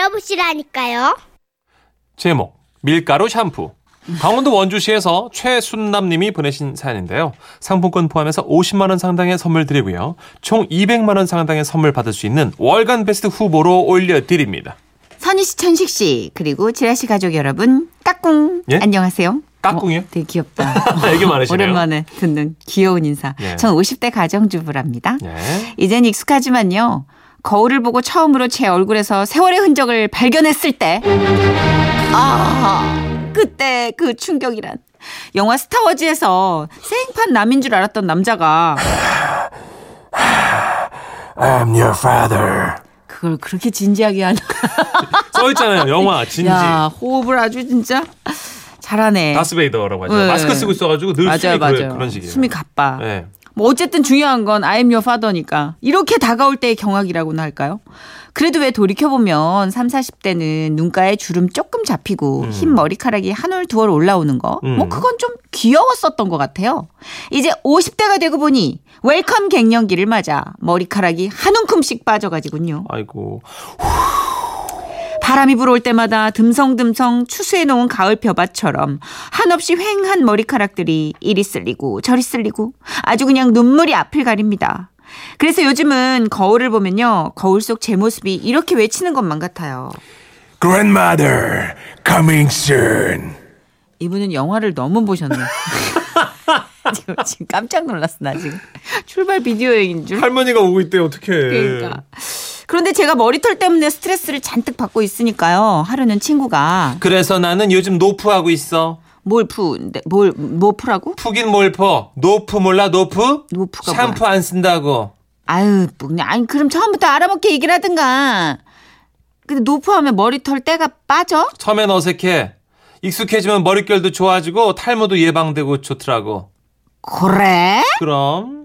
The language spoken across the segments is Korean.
들어보시라니까요. 제목 밀가루 샴푸 강원도 원주시에서 최순남님이 보내신 사연인데요. 상품권 포함해서 50만 원 상당의 선물 드리고요. 총 200만 원 상당의 선물 받을 수 있는 월간 베스트 후보로 올려드립니다. 선희 씨, 천식 씨, 그리고 지라시 가족 여러분, 까꿍. 예? 안녕하세요. 까꿍이요? 어, 되게 귀엽다. 애교 많으시네요. 오랜만에 듣는 귀여운 인사. 예. 전 50대 가정주부랍니다. 네. 이젠 익숙하지만요. 거울을 보고 처음으로 제 얼굴에서 세월의 흔적을 발견했을 때, 아, 그때 그 충격이란. 영화 스타워즈에서 생판 남인 줄 알았던 남자가 I'm your father. 그걸 그렇게 진지하게 하나. 써 있잖아요. 영화 진지. 야, 호흡을 아주 진짜 잘하네. 다스베이더라고 하죠. 네. 마스크 쓰고 있어가지고 늘 맞아요, 숨이 맞아요. 그런 식이에요. 숨이 가빠. 네. 뭐 어쨌든 중요한 건 I'm your father니까 이렇게 다가올 때의 경악이라고나 할까요? 그래도 왜 돌이켜보면 3, 40대는 눈가에 주름 조금 잡히고 흰 머리카락이 한 올 두 올 올라오는 거, 뭐 음. 그건 좀 귀여웠었던 것 같아요. 이제 50대가 되고 보니 welcome 갱년기를 맞아 머리카락이 한 움큼씩 빠져가지군요. 아이고. 바람이 불어올 때마다 듬성듬성 추수해 놓은 가을 벼밭처럼 한없이 휑한 머리카락들이 이리 쓸리고 저리 쓸리고 아주 그냥 눈물이 앞을 가립니다. 그래서 요즘은 거울을 보면요. 거울 속 제 모습이 이렇게 외치는 것만 같아요. Grandmother, coming soon. 이분은 영화를 너무 보셨네. 지금, 지금 깜짝 놀랐어, 나 지금. 출발 비디오 여행인 줄. 할머니가 오고 있대 어떡해. 그러니까. 그런데 제가 머리털 때문에 스트레스를 잔뜩 받고 있으니까요. 하루는 친구가 그래서 나는 요즘 노푸하고 있어. 뭘 푸, 뭘, 뭐 푸라고? 푸긴 뭘 퍼? 노푸 몰라 노푸? 노푸가 샴푸 안 쓴다고. 아유, 뭐 그냥, 아니, 그럼 처음부터 알아먹게 얘기를 하든가. 근데 노푸하면 머리털 때가 빠져? 처음엔 어색해. 익숙해지면 머릿결도 좋아지고 탈모도 예방되고 좋더라고. 그래? 그럼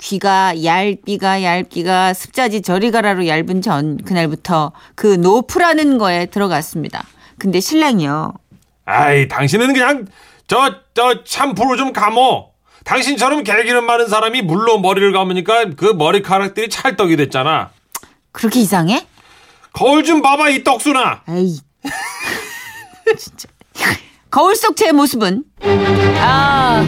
귀가 얇기가 얇기가 습자지 저리 가라로 얇은 전 그날부터 그 노푸라는 거에 들어갔습니다. 근데 신랑이요. 아이 당신은 그냥 저 저 샴푸로 좀 감어. 당신처럼 개기름 많은 사람이 물로 머리를 감으니까 그 머리카락들이 찰떡이 됐잖아. 그렇게 이상해? 거울 좀 봐봐 이 떡순아. 에이. 진짜. 거울 속 제 모습은 아.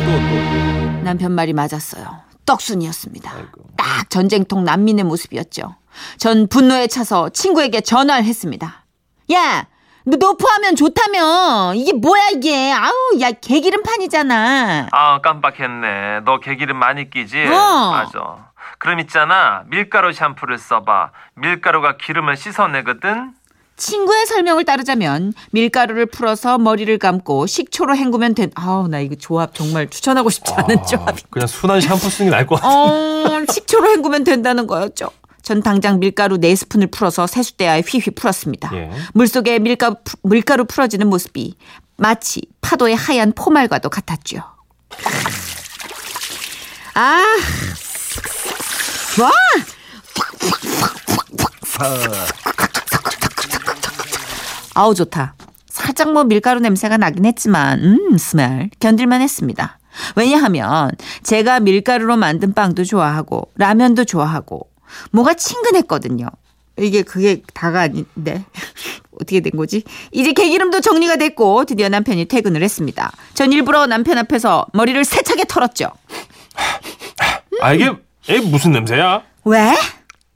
남편 말이 맞았어요. 떡순이었습니다. 아이고. 딱 전쟁통 난민의 모습이었죠. 전 분노에 차서 친구에게 전화를 했습니다. 야, 너 노프하면 좋다며. 이게 뭐야 이게. 아우, 야 개기름판이잖아. 아 깜빡했네. 너 개기름 많이 끼지? 어. 맞아. 그럼 있잖아. 밀가루 샴푸를 써봐. 밀가루가 기름을 씻어내거든. 친구의 설명을 따르자면 밀가루를 풀어서 머리를 감고 식초로 헹구면 된. 아우 나 이거 조합 정말 추천하고 싶지 않은 조합이. 그냥 순한 샴푸 쓰는 게 나을 것 같아. 어, 식초로 헹구면 된다는 거였죠. 전 당장 밀가루 네 스푼을 풀어서 세숫대야에 휘휘 풀었습니다. 예. 물속에 밀가루, 푸- 밀가루 풀어지는 모습이 마치 파도의 하얀 포말과도 같았죠. 아, 좋아. 아우 좋다. 살짝 뭐 밀가루 냄새가 나긴 했지만 음 스멜 견딜만 했습니다. 왜냐하면 제가 밀가루로 만든 빵도 좋아하고 라면도 좋아하고 뭐가 친근했거든요. 이게 그게 다가 아닌데 어떻게 된 거지? 이제 개기름도 정리가 됐고 드디어 남편이 퇴근을 했습니다. 전 일부러 남편 앞에서 머리를 세차게 털었죠. 아 이게 에 무슨 냄새야? 왜?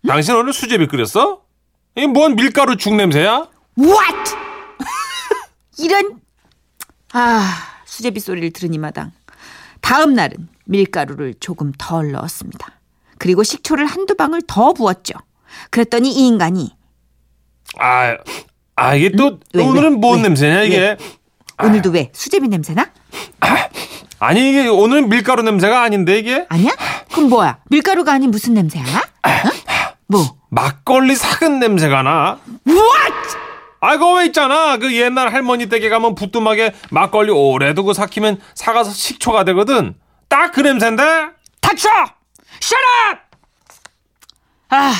당신 오늘 수제비 끓였어? 이게 뭔 밀가루 죽 냄새야? What? 이런 아 수제비 소리를 들으니 마당 다음 날은 밀가루를 조금 덜 넣었습니다. 그리고 식초를 한두 방울 더 부었죠. 그랬더니 이 인간이 아, 아 이게 또 왜, 오늘은 왜, 뭔 왜? 냄새냐 이게? 오늘도 왜 수제비 냄새나? 아 니 이게 오늘은 밀가루 냄새가 아닌데 이게? 아니야? 그럼 뭐야? 밀가루가 아닌 무슨 냄새야? 어? 뭐? 막걸리 삭은 냄새가 나. What? 아, 그거 왜 있잖아. 그 옛날 할머니 댁에 가면 부뚜막에 막걸리 오래 두고 삭히면 사가서 식초가 되거든. 딱 그 냄새인데? 닥쳐! Up! 아,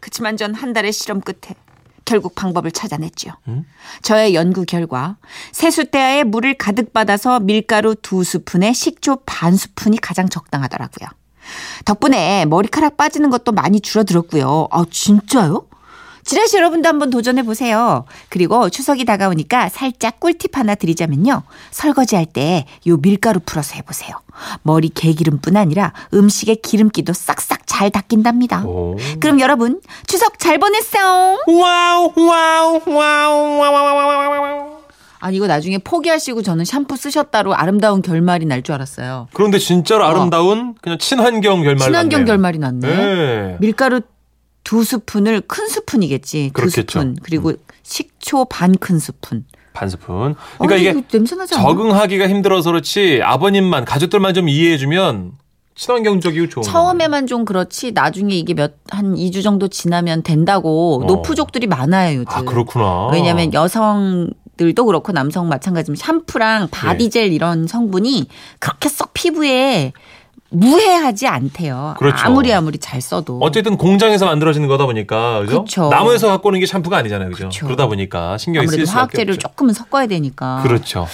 그치만 전 한 달의 실험 끝에 결국 방법을 찾아냈죠. 저의 연구 결과 세숫대야에 물을 가득 받아서 밀가루 두 스푼에 식초 반 스푼이 가장 적당하더라고요. 덕분에 머리카락 빠지는 것도 많이 줄어들었고요. 아, 진짜요? 지라시 여러분도 한번 도전해 보세요. 그리고 추석이 다가오니까 살짝 꿀팁 하나 드리자면요. 설거지 할 때 요 밀가루 풀어서 해보세요. 머리 개기름뿐 아니라 음식의 기름기도 싹싹 잘 닦인답니다. 오. 그럼 여러분 추석 잘 보냈어요. wow wow wow wow wow wow 아니 이거 나중에 포기하시고 저는 샴푸 쓰셨다로 아름다운 결말이 날 줄 알았어요. 그런데 진짜로 아름다운 그냥 친환경 결말 친환경 났네요. 결말이 났네. 네. 밀가루 두 스푼을 큰 스푼이겠지. 두 그렇겠죠. 스푼. 그리고 식초 반 큰 스푼. 반 스푼. 어, 그러니까 이게 나지 않아? 적응하기가 힘들어서 그렇지 아버님만 가족들만 좀 이해해주면 친환경적이고 좋은 처음에만 좀 그렇지 나중에 이게 몇 한 2주 정도 지나면 된다고 어. 노푸족들이 많아요, 요즘. 아 그렇구나. 왜냐하면 여성 들도 그렇고 남성 마찬가지지만 샴푸랑 body gel 이런 성분이 그렇게 썩 피부에 무해하지 않대요. 그렇죠. 아무리 아무리 잘 써도. 어쨌든 공장에서 만들어지는 거다 보니까 그죠? 그쵸. 나무에서 갖고 오는 게 샴푸가 아니잖아요, 그죠? 그쵸. 그러다 보니까 신경이 쓰일 수밖에 화학재를 없죠. 조금은 섞어야 되니까. 그렇죠.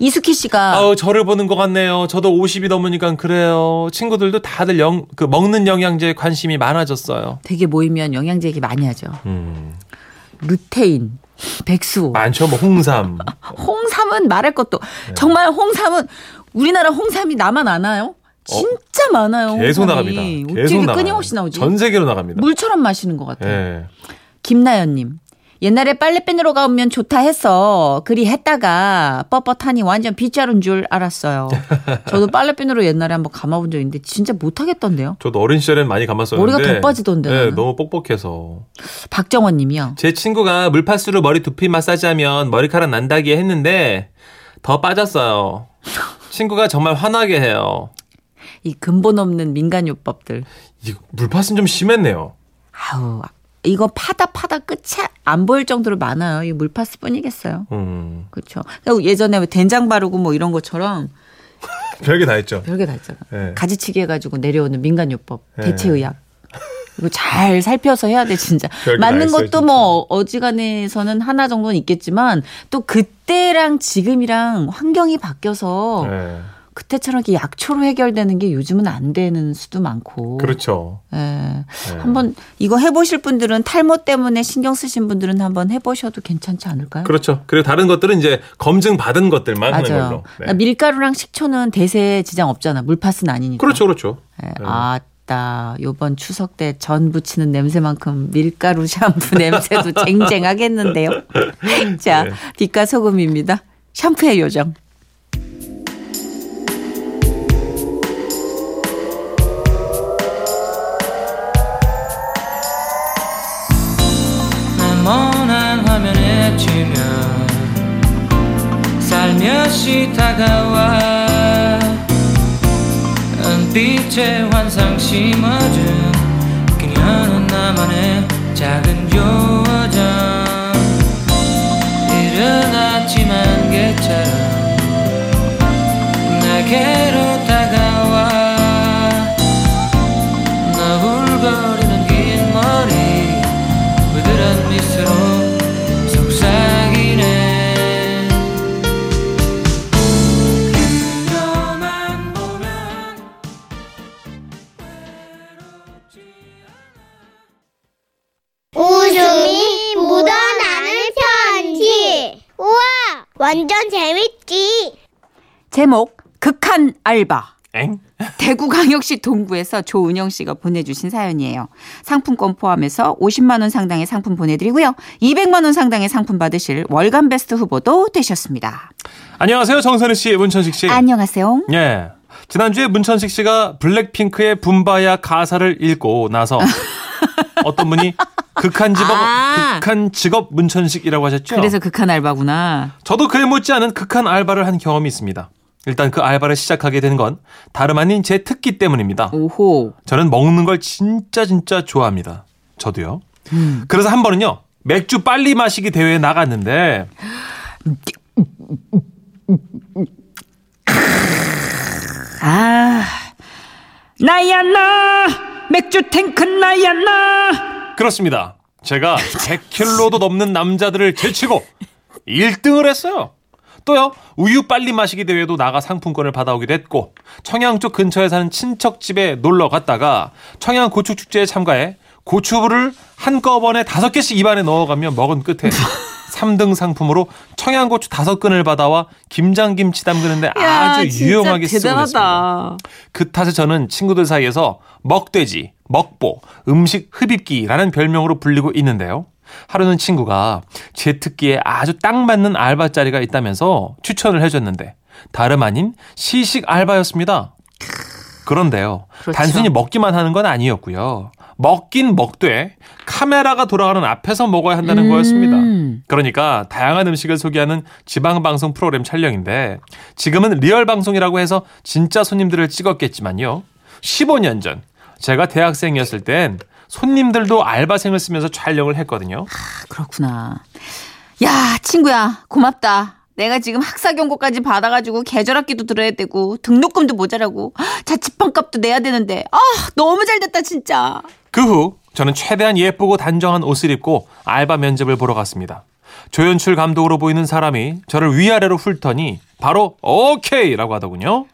이수키 씨가 아우 저를 보는 것 같네요. 저도 50이 넘으니까 그래요. 친구들도 다들 영, 그 먹는 영양제에 관심이 많아졌어요. 되게 모이면 영양제 얘기 많이 하죠. 음, 루테인, 백수, 많죠. 뭐 홍삼. 홍삼은 말할 것도 네. 정말 홍삼은 우리나라 홍삼이 나만 아나요? 진짜 많아요. 어, 계속 홍삼이. 나갑니다. 계속 나가요. 끊임없이 나오지? 전 세계로 나갑니다. 물처럼 마시는 것 같아요. 예. 김나연님. 옛날에 빨래비누로 가면 좋다 했어. 그리 했다가 뻣뻣하니 완전 빗자루인 줄 알았어요. 저도 빨래비누로 옛날에 한번 감아본 적 있는데 진짜 못하겠던데요. 저도 어린 시절엔 많이 감았었는데 머리가 더 빠지던데, 네. 너무 뻑뻑해서. 박정원 님이요. 제 친구가 물파스로 머리 두피 마사지하면 머리카락 난다기 했는데 더 빠졌어요. 친구가 정말 화나게 해요. 이 근본 없는 민간요법들. 이 물파스는 좀 심했네요. 아우, 이거 파다 파다 끝이 안 보일 정도로 많아요. 이 물파스 뿐이겠어요. 음, 그렇죠. 예전에 왜 된장 바르고 뭐 이런 것처럼 별게 다 했죠. 별게 다 있잖아. 네. 가지치기 해가지고 내려오는 민간요법, 네. 대체의학. 이거 잘 살펴서 해야 돼 진짜. 맞는 있어요, 것도 뭐 어지간해서는 하나 정도는 있겠지만 또 그때랑 지금이랑 환경이 바뀌어서 네. 그때처럼 이렇게 약초로 해결되는 게 요즘은 안 되는 수도 많고. 그렇죠. 예. 네. 한번 이거 해보실 분들은 탈모 때문에 신경 쓰신 분들은 한번 해보셔도 괜찮지 않을까요? 그렇죠. 그리고 다른 것들은 이제 검증 받은 것들만 하는 맞아요. 걸로. 네. 밀가루랑 식초는 대세에 지장 없잖아. 물파스는 아니니까. 그렇죠, 그렇죠. 예. 네. 아따 요번 추석 때 전 부치는 냄새만큼 밀가루 샴푸 냄새도 쟁쟁하겠는데요. 자, 네. 빛과 소금입니다. 샴푸의 요정. 화면에 치면 살며시 다가와. 은빛의 환상 심어준 그녀는 나만의 작은 요정. 이른 아침 안개처럼 내게로 다가와. 너울거리는 긴 머리 부드러운 미소로 완전 재밌지. 제목 극한 알바. 엥? 대구광역시 동구에서 조은영 씨가 보내주신 사연이에요. 상품권 포함해서 50만 원 상당의 상품 보내드리고요. 200만 원 상당의 상품 받으실 월간 베스트 후보도 되셨습니다. 안녕하세요, 정선희 씨, 문천식 씨. 안녕하세요. 예. 지난주에 문천식 씨가 블랙핑크의 붐바야 가사를 읽고 나서 어떤 분이 극한 직업, 아. 극한 직업 문천식이라고 하셨죠? 그래서 극한 알바구나. 저도 그에 못지않은 극한 알바를 한 경험이 있습니다. 일단 그 알바를 시작하게 된 건 다름 아닌 제 특기 때문입니다. 오호. 저는 먹는 걸 진짜 진짜 좋아합니다. 저도요. 음. 그래서 한 번은요. 맥주 빨리 마시기 대회에 나갔는데 아, 나야 나 맥주 탱크 나야 나. 그렇습니다. 제가 100킬로도 넘는 남자들을 제치고 1등을 했어요. 또요, 우유 빨리 마시기 대회도 나가 상품권을 받아오기도 했고, 청양 쪽 근처에 사는 친척 집에 놀러 갔다가 청양 고축축제에 참가해 고추부를 한꺼번에 다섯 개씩 입안에 넣어가며 먹은 끝에 3등 상품으로 청양고추 다섯 근을 받아와 김장김치 담그는데 아주 유용하게 쓰고 있습니다. 그 탓에 저는 친구들 사이에서 먹돼지, 먹보, 음식 흡입기라는 별명으로 불리고 있는데요. 하루는 친구가 제 특기에 아주 딱 맞는 알바 자리가 있다면서 추천을 해줬는데 다름 아닌 시식 알바였습니다. 그런데요. 그렇죠. 단순히 먹기만 하는 건 아니었고요. 먹긴 먹되 카메라가 돌아가는 앞에서 먹어야 한다는 거였습니다. 음. 그러니까 다양한 음식을 소개하는 지방 방송 프로그램 촬영인데 지금은 real 방송이라고 해서 진짜 손님들을 찍었겠지만요. 15년 전 제가 대학생이었을 땐 손님들도 알바생을 쓰면서 촬영을 했거든요. 그렇구나. 야, 친구야, 고맙다. 내가 지금 학사 경고까지 받아가지고 계절 학기도 들어야 되고 등록금도 모자라고 자취방값도 내야 되는데 아 너무 잘 됐다 진짜. 그 후 저는 최대한 예쁘고 단정한 옷을 입고 알바 면접을 보러 갔습니다. 조연출 감독으로 보이는 사람이 저를 위아래로 훑더니 바로 오케이라고 하더군요.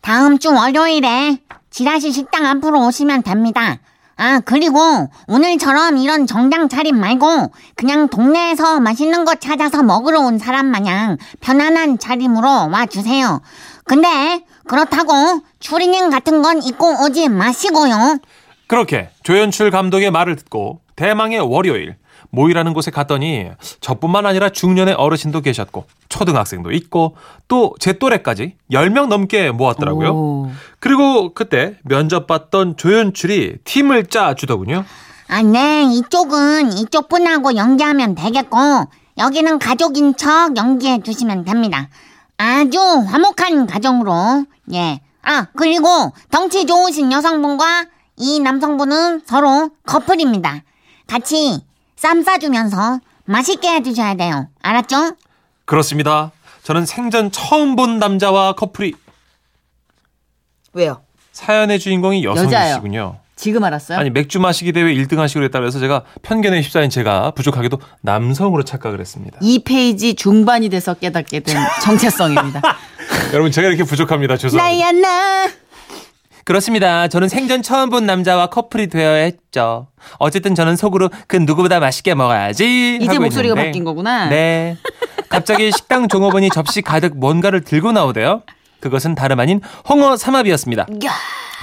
다음 주 월요일에 지라시 식당 앞으로 오시면 됩니다. 아, 그리고 오늘처럼 이런 정장 차림 말고 그냥 동네에서 맛있는 거 찾아서 먹으러 온 사람 마냥 편안한 차림으로 와주세요. 근데 그렇다고 추리닝 같은 건 입고 오지 마시고요. 그렇게 조연출 감독의 말을 듣고 대망의 월요일 모이라는 곳에 갔더니 저뿐만 아니라 중년의 어르신도 계셨고 초등학생도 있고 또 제 또래까지 10명 넘게 모았더라고요. 오. 그리고 그때 면접 봤던 조연출이 팀을 짜 주더군요. 아, 네, 이쪽은 이쪽 분하고 연기하면 되겠고 여기는 가족인 척 연기해 주시면 됩니다. 아주 화목한 가정으로 예. 아, 그리고 덩치 좋으신 여성분과 이 남성분은 서로 커플입니다. 같이 쌈 싸주면서 맛있게 해주셔야 돼요. 알았죠? 그렇습니다. 저는 생전 처음 본 남자와 커플이 왜요? 사연의 주인공이. 여성이시군요. 지금 알았어요? 아니 맥주 마시기 대회 1등 하시기로 했다 그래서 제가 편견에 휩싸인 제가 부족하게도 남성으로 착각을 했습니다. 이 페이지 중반이 돼서 깨닫게 된 정체성입니다. 여러분 제가 이렇게 부족합니다. 죄송합니다. 나야 나. 그렇습니다. 저는 생전 처음 본 남자와 커플이 되어야 했죠. 어쨌든 저는 속으로 그 누구보다 맛있게 먹어야지. 이제 목소리가 있는데. 바뀐 거구나. 네. 갑자기 식당 종업원이 접시 가득 뭔가를 들고 나오대요. 그것은 다름 아닌 홍어 삼합이었습니다.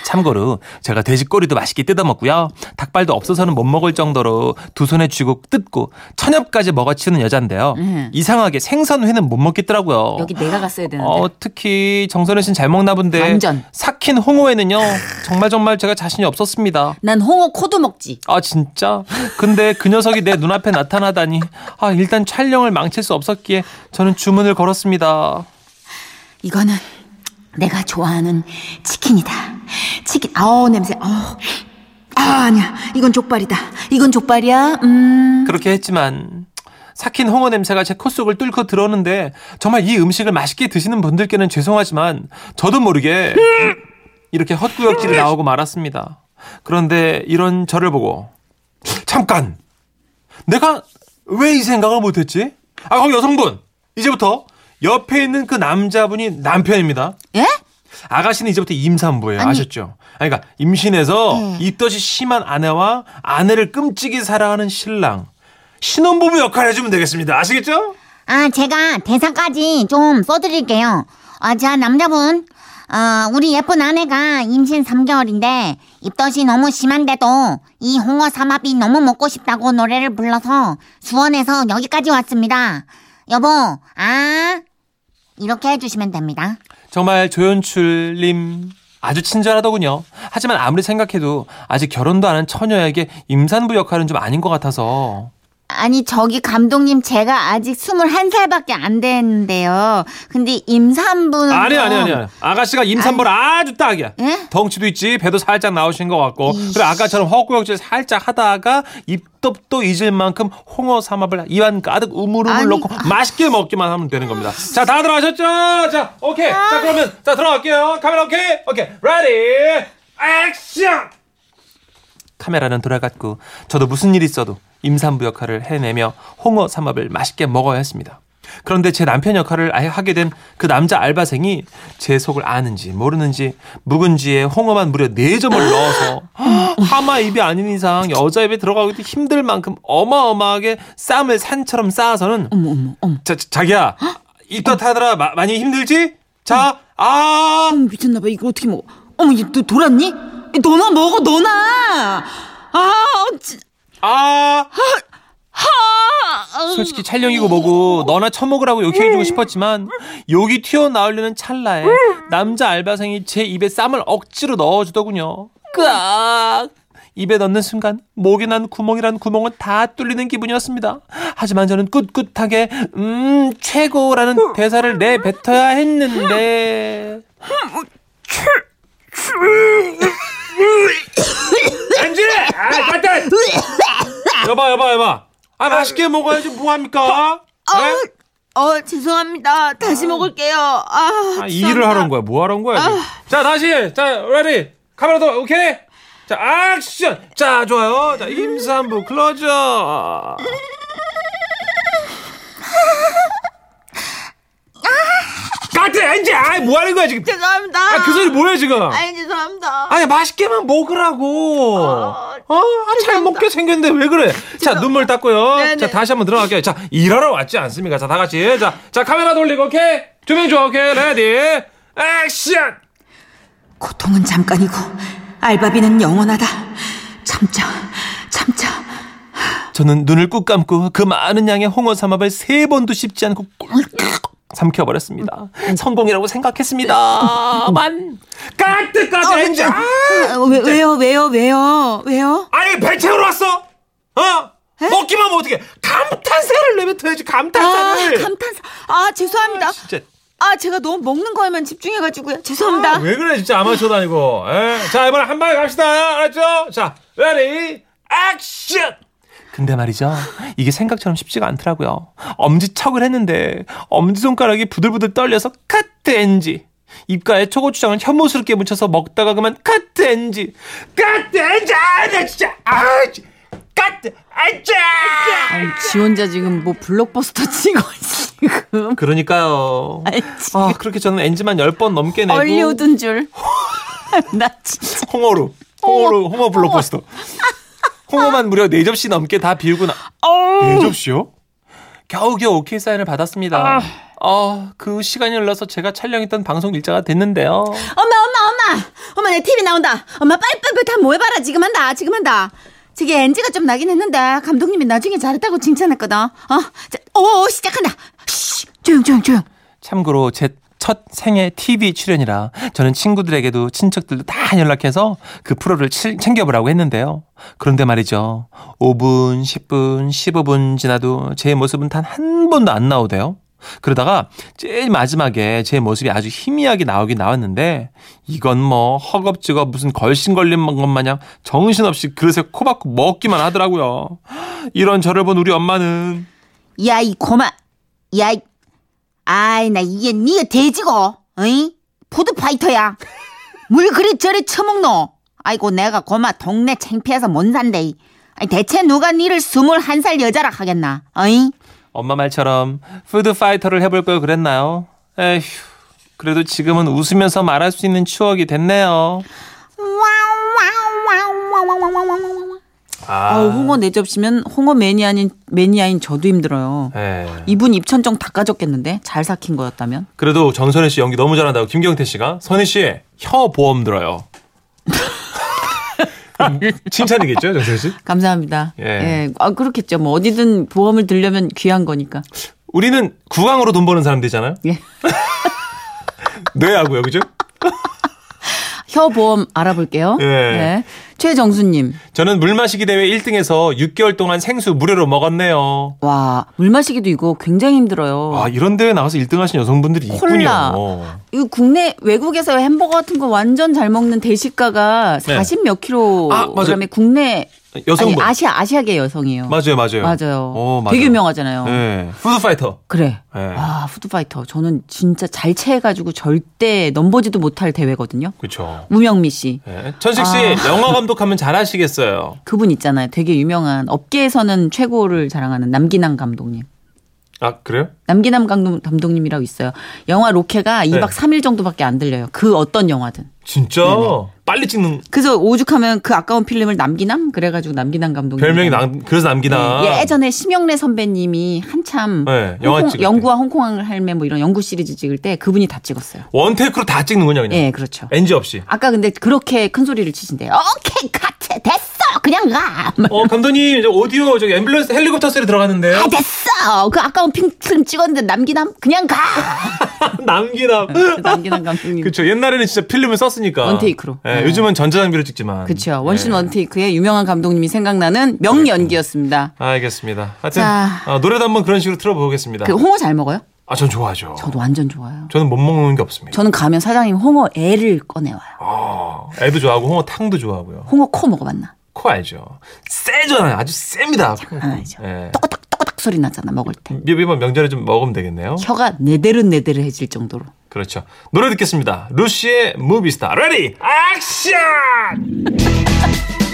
참고로 제가 돼지 꼬리도 맛있게 뜯어 먹고요. 닭발도 없어서는 못 먹을 정도로 두 손에 쥐고 뜯고 천엽까지 먹어치우는 여잔데요. 음. 이상하게 생선회는 못 먹겠더라고요. 여기 내가 갔어야 되는데. 어, 특히 정선혜 씨는 잘 먹나 본데 완전. 삭힌 홍어에는요 정말 정말 제가 자신이 없었습니다. 난 홍어 코도 먹지. 아 진짜? 근데 그 녀석이 내 눈앞에 나타나다니 아 일단 촬영을 망칠 수 없었기에 저는 주문을 걸었습니다. 이거는 내가 좋아하는 치킨이다. 치킨. 아우 냄새. 어. 아 아니야. 이건 족발이다. 이건 족발이야. 음. 그렇게 했지만 삭힌 홍어 냄새가 제 코 속을 뚫고 들어오는데 정말 이 음식을 맛있게 드시는 분들께는 죄송하지만 저도 모르게 이렇게 헛구역질이 나오고 말았습니다. 그런데 이런 저를 보고 잠깐 내가 왜 이 생각을 못했지? 아 거기 여성분 이제부터 옆에 있는 그 남자분이 남편입니다. 예? 아가씨는 이제부터 임산부예요. 아셨죠? 아니, 그러니까 임신해서 입덧이 심한 아내와 아내를 끔찍이 사랑하는 신랑. 신혼부부 역할 해주면 되겠습니다. 아시겠죠? 아, 제가 대사까지 좀 써드릴게요. 아, 자, 남자분. 아, 우리 예쁜 아내가 임신 3개월인데 입덧이 너무 심한데도 이 홍어 삼합이 너무 먹고 싶다고 노래를 불러서 수원에서 여기까지 왔습니다. 여보, 아, 이렇게 해주시면 됩니다. 정말 조연출님 아주 친절하더군요. 하지만 아무리 생각해도 아직 결혼도 안 한 처녀에게 임산부 역할은 좀 아닌 것 같아서. 아니 저기 감독님 제가 아직 21살밖에 안 됐는데요. 근데 임산부는 아니, 좀- 아니, 아니. 아가씨가 임산부를 아주 딱이야. 예? 덩치도 있지, 배도 살짝 나오신 것 같고. 그리고 아까처럼 헛구역질 살짝 하다가 입덧도 잊을 만큼 홍어 삼합을 입안 가득 우물우물 아니, 넣고 맛있게 먹기만 하면 되는 겁니다. 자, 다들 아셨죠? 자, 오케이. 자, 그러면, 자, 들어갈게요. 카메라 오케이? 오케이. ready, 액션! 카메라는 돌아갔고, 저도 무슨 일 있어도 임산부 역할을 해내며 홍어 삼합을 맛있게 먹어야 했습니다. 그런데 제 남편 역할을 아예 하게 된 그 남자 알바생이 제 속을 아는지 모르는지 묵은지에 홍어만 무려 4점을 넣어서 하마 입이 아닌 이상 여자 입에 들어가기도 힘들 만큼 어마어마하게 쌈을 산처럼 쌓아서는 어머 어머 어머. 자, 자, 자기야 입덧하더라 마- 많이 힘들지? 자, 아, 어머 미쳤나봐 이거 어떻게 먹어? 어머 얘 너 돌았니? 너나 먹어 너나. 아 진. 아. 하. 솔직히 촬영이고 뭐고 너나 처먹으라고 욕해주고 싶었지만 욕이 튀어나오려는 찰나에 남자 알바생이 제 입에 쌈을 억지로 넣어주더군요. 끄악! 입에 넣는 순간 목에 난 구멍이란 구멍은 다 뚫리는 기분이었습니다. 하지만 저는 꿋꿋하게 음 최고라는 대사를 내뱉어야 했는데 엔지! 아, 까딱! 여봐, 여봐, 여봐. 아, 맛있게 먹어야지 뭐합니까? 네? 어 죄송합니다. 다시 먹을게요. 아, 아, 이 일을 하러 온 거야. 뭐 하러 온 거야? 지금? 자, 다시. 자, ready. 카메라 도 오케이? 자, 액션. 자, 좋아요. 자, 임산부 클로즈업. 까트 엔지. 아, 뭐 하는 거야, 지금? 죄송합니다. 아, 그 소리 뭐야, 지금? 아니 죄송합니다. 아니 맛있게만 먹으라고. 아, 어, 아, 잘 먹게 생겼는데 왜 그래? 자 눈물 닦고요. 네네. 자 다시 한번 들어갈게요. 자 일하러 왔지 않습니까? 자 다 같이 자, 자 카메라 돌리고 오케이. 조명 좋아 오케이 ready 액션. 고통은 잠깐이고 알바비는 영원하다. 참자, 참자. 저는 눈을 꾹 감고 그 많은 양의 홍어 삼합을 세 번도 씹지 않고 꿀꺽 삼켜버렸습니다. 성공이라고 생각했습니다만 cut cut 엔지. 아, 아, 왜, 왜요, 왜요, 왜요, 왜요? 아니 배 채우러 왔어? 어? 먹기만 하면 어떻게? 감탄사를 내뱉어야지 아, 감탄사를. 감탄사. 아, 죄송합니다. 진짜. 아, 제가 너무 먹는 거에만 집중해가지고요. 죄송합니다. 아, 왜 그래 진짜 아마추어도 아니고 에? 자 이번에 한 방에 갑시다 알았죠? 자 ready 액션 근데 말이죠. 이게 생각처럼 쉽지가 않더라고요. 엄지척을 했는데 엄지손가락이 부들부들 떨려서 카트 엔지 입가에 초고추장을 혐오스럽게 묻혀서 먹다가 그만 카트 엔지 카트 엔지! 아 나 진짜! 아 카트 아니, 지 혼자 지금 뭐 블록버스터 치고 지금. 그러니까요. 아이, 아 그렇게 저는 엔지만 10번 넘게 내고. 얼리우드인 줄. 나 진짜. 홍어로 홍어로 홍어 블록버스터 홍어만 무려 4접시 넘게 다 비우고 나 4접시요? 겨우겨우 오케이 사인을 받았습니다 아, 그 시간이 흘러서 제가 촬영했던 방송 일자가 됐는데요 엄마, 엄마, 엄마. 엄마, 내 TV 나온다. 엄마, 빨리빨리 다 모여봐라. 지금 한다, 지금 한다. 저게 NG가 좀 나긴 했는데, 감독님이 나중에 잘했다고 칭찬했거든. 어? 자, 오, 시작한다. 쉬, 조용, 조용, 조용. 참고로 제 첫 생애 TV 출연이라 저는 친구들에게도 친척들도 다 연락해서 그 프로를 치- 챙겨보라고 했는데요. 그런데 말이죠. 5분, 10분, 15분 지나도 제 모습은 단 한 번도 안 나오대요. 그러다가 제일 마지막에 제 모습이 아주 희미하게 나오긴 나왔는데 이건 뭐 허겁지겁 무슨 걸신 걸린 것 마냥 정신없이 그릇에 코 박고 먹기만 하더라고요. 이런 저를 본 우리 엄마는 야, 이 고마. 야, 이- 아이, 나 이게 니가 돼지고, 어이? food fighter야. 뭘 그리 저리 처먹노. 아이고, 내가 고마 동네 창피해서 못 산대. 아니, 대체 누가 니를 스물한 살 여자라 하겠나, 어이? 엄마 말처럼 food fighter를 해볼 걸 그랬나요? 에휴, 그래도 지금은 웃으면서 말할 수 있는 추억이 됐네요. 아, 홍어 네 접시면 홍어 매니아인, 매니아인 저도 힘들어요. 예. 이분 입천정 다 까졌겠는데? 잘 삭힌 거였다면? 그래도 정선혜 씨 연기 너무 잘한다고 김경태 씨가 선혜 씨 혀 보험 들어요. 칭찬이겠죠, 정선혜 씨? 감사합니다. 예. 예. 아, 그렇겠죠. 뭐 어디든 보험을 들려면 귀한 거니까. 우리는 구강으로 돈 버는 사람들이잖아요. 예. 뇌하고요, 그죠? 혀 보험 알아볼게요. 예. 네. 최정수님. 저는 물 마시기 대회 1등에서 6개월 동안 생수 무료로 먹었네요. 와, 물 마시기도 이거 굉장히 힘들어요. 아, 이런 대회 나가서 1등 하신 여성분들이 콜라. 있군요. 이거 국내 외국에서 햄버거 같은 거 완전 잘 먹는 대식가가 네. 40 몇 킬로. 그다음에 국내 여성분. 아니, 아시아 아시아계 여성이에요. 맞아요, 맞아요. 맞아요. 어, 맞아요. 되게 유명하잖아요. 네. food fighter. 그래. 네. 아, food fighter. 저는 진짜 잘 체해가지고 절대 넘보지도 못할 대회거든요. 그렇죠. 우명미 씨. 네. 천식 씨, 아. 영화 감독하면 잘하시겠어요. 그분 있잖아요. 되게 유명한 업계에서는 최고를 자랑하는 남기남 감독님. 아 그래요? 남기남 감독, 감독님이라고 있어요. 영화 로케가 2박 네. 3일 정도밖에 안 들려요. 그 어떤 영화든. 진짜 빨리 찍는 그래서 오죽하면 그 아까운 필름을 남기남 그래가지고 남기남 감독님 별명이 남 그래서 남기나. 네, 예전에 심영래 선배님이 한참 네, 영화 홍콩-. 영구와 홍콩 할매 뭐 이런 연구 시리즈 찍을 때 그분이 다 찍었어요. 원테이크로 다 찍는군요 그냥. 예, 그렇죠. NG 없이. 아까 근데 그렇게 큰 소리를 치신대요. 오케이 카트 됐어 그냥 가. 어 감독님 저 오디오 저기 앰뷸런스 헬리콥터 소리 들어가는데요. 아 됐어 그 아까운 핑film 찍었는데 남기남 그냥 가. 남기나. 남기남 감독님. 그렇죠. 옛날에는 진짜 필름을 썼으니까. 원테이크로. 예, 네. 요즘은 전자장비로 찍지만. 그렇죠. 원신 예. 원테이크의 유명한 감독님이 생각나는 명연기였습니다. 알겠습니다. 하여튼 자. 어, 노래도 한번 그런 식으로 틀어보겠습니다. 그 홍어 잘 먹어요? 아, 전 좋아하죠. 저도 완전 좋아요. 저는 못 먹는 게 없습니다. 저는 가면 사장님 홍어 애를 꺼내와요. 어, 애도 좋아하고 홍어 탕도 좋아하고요. 홍어 코 먹어봤나? 코 알죠? 세잖아요. 아주 셉니다. 장난 아니죠. 예. 또꼬닥 소리 나잖아 먹을 때. 이번 명절에 좀 먹으면 되겠네요. 혀가 너덜너덜해질 정도로. 그렇죠. 노래 듣겠습니다. 루시의 Movie Star. Ready 액션!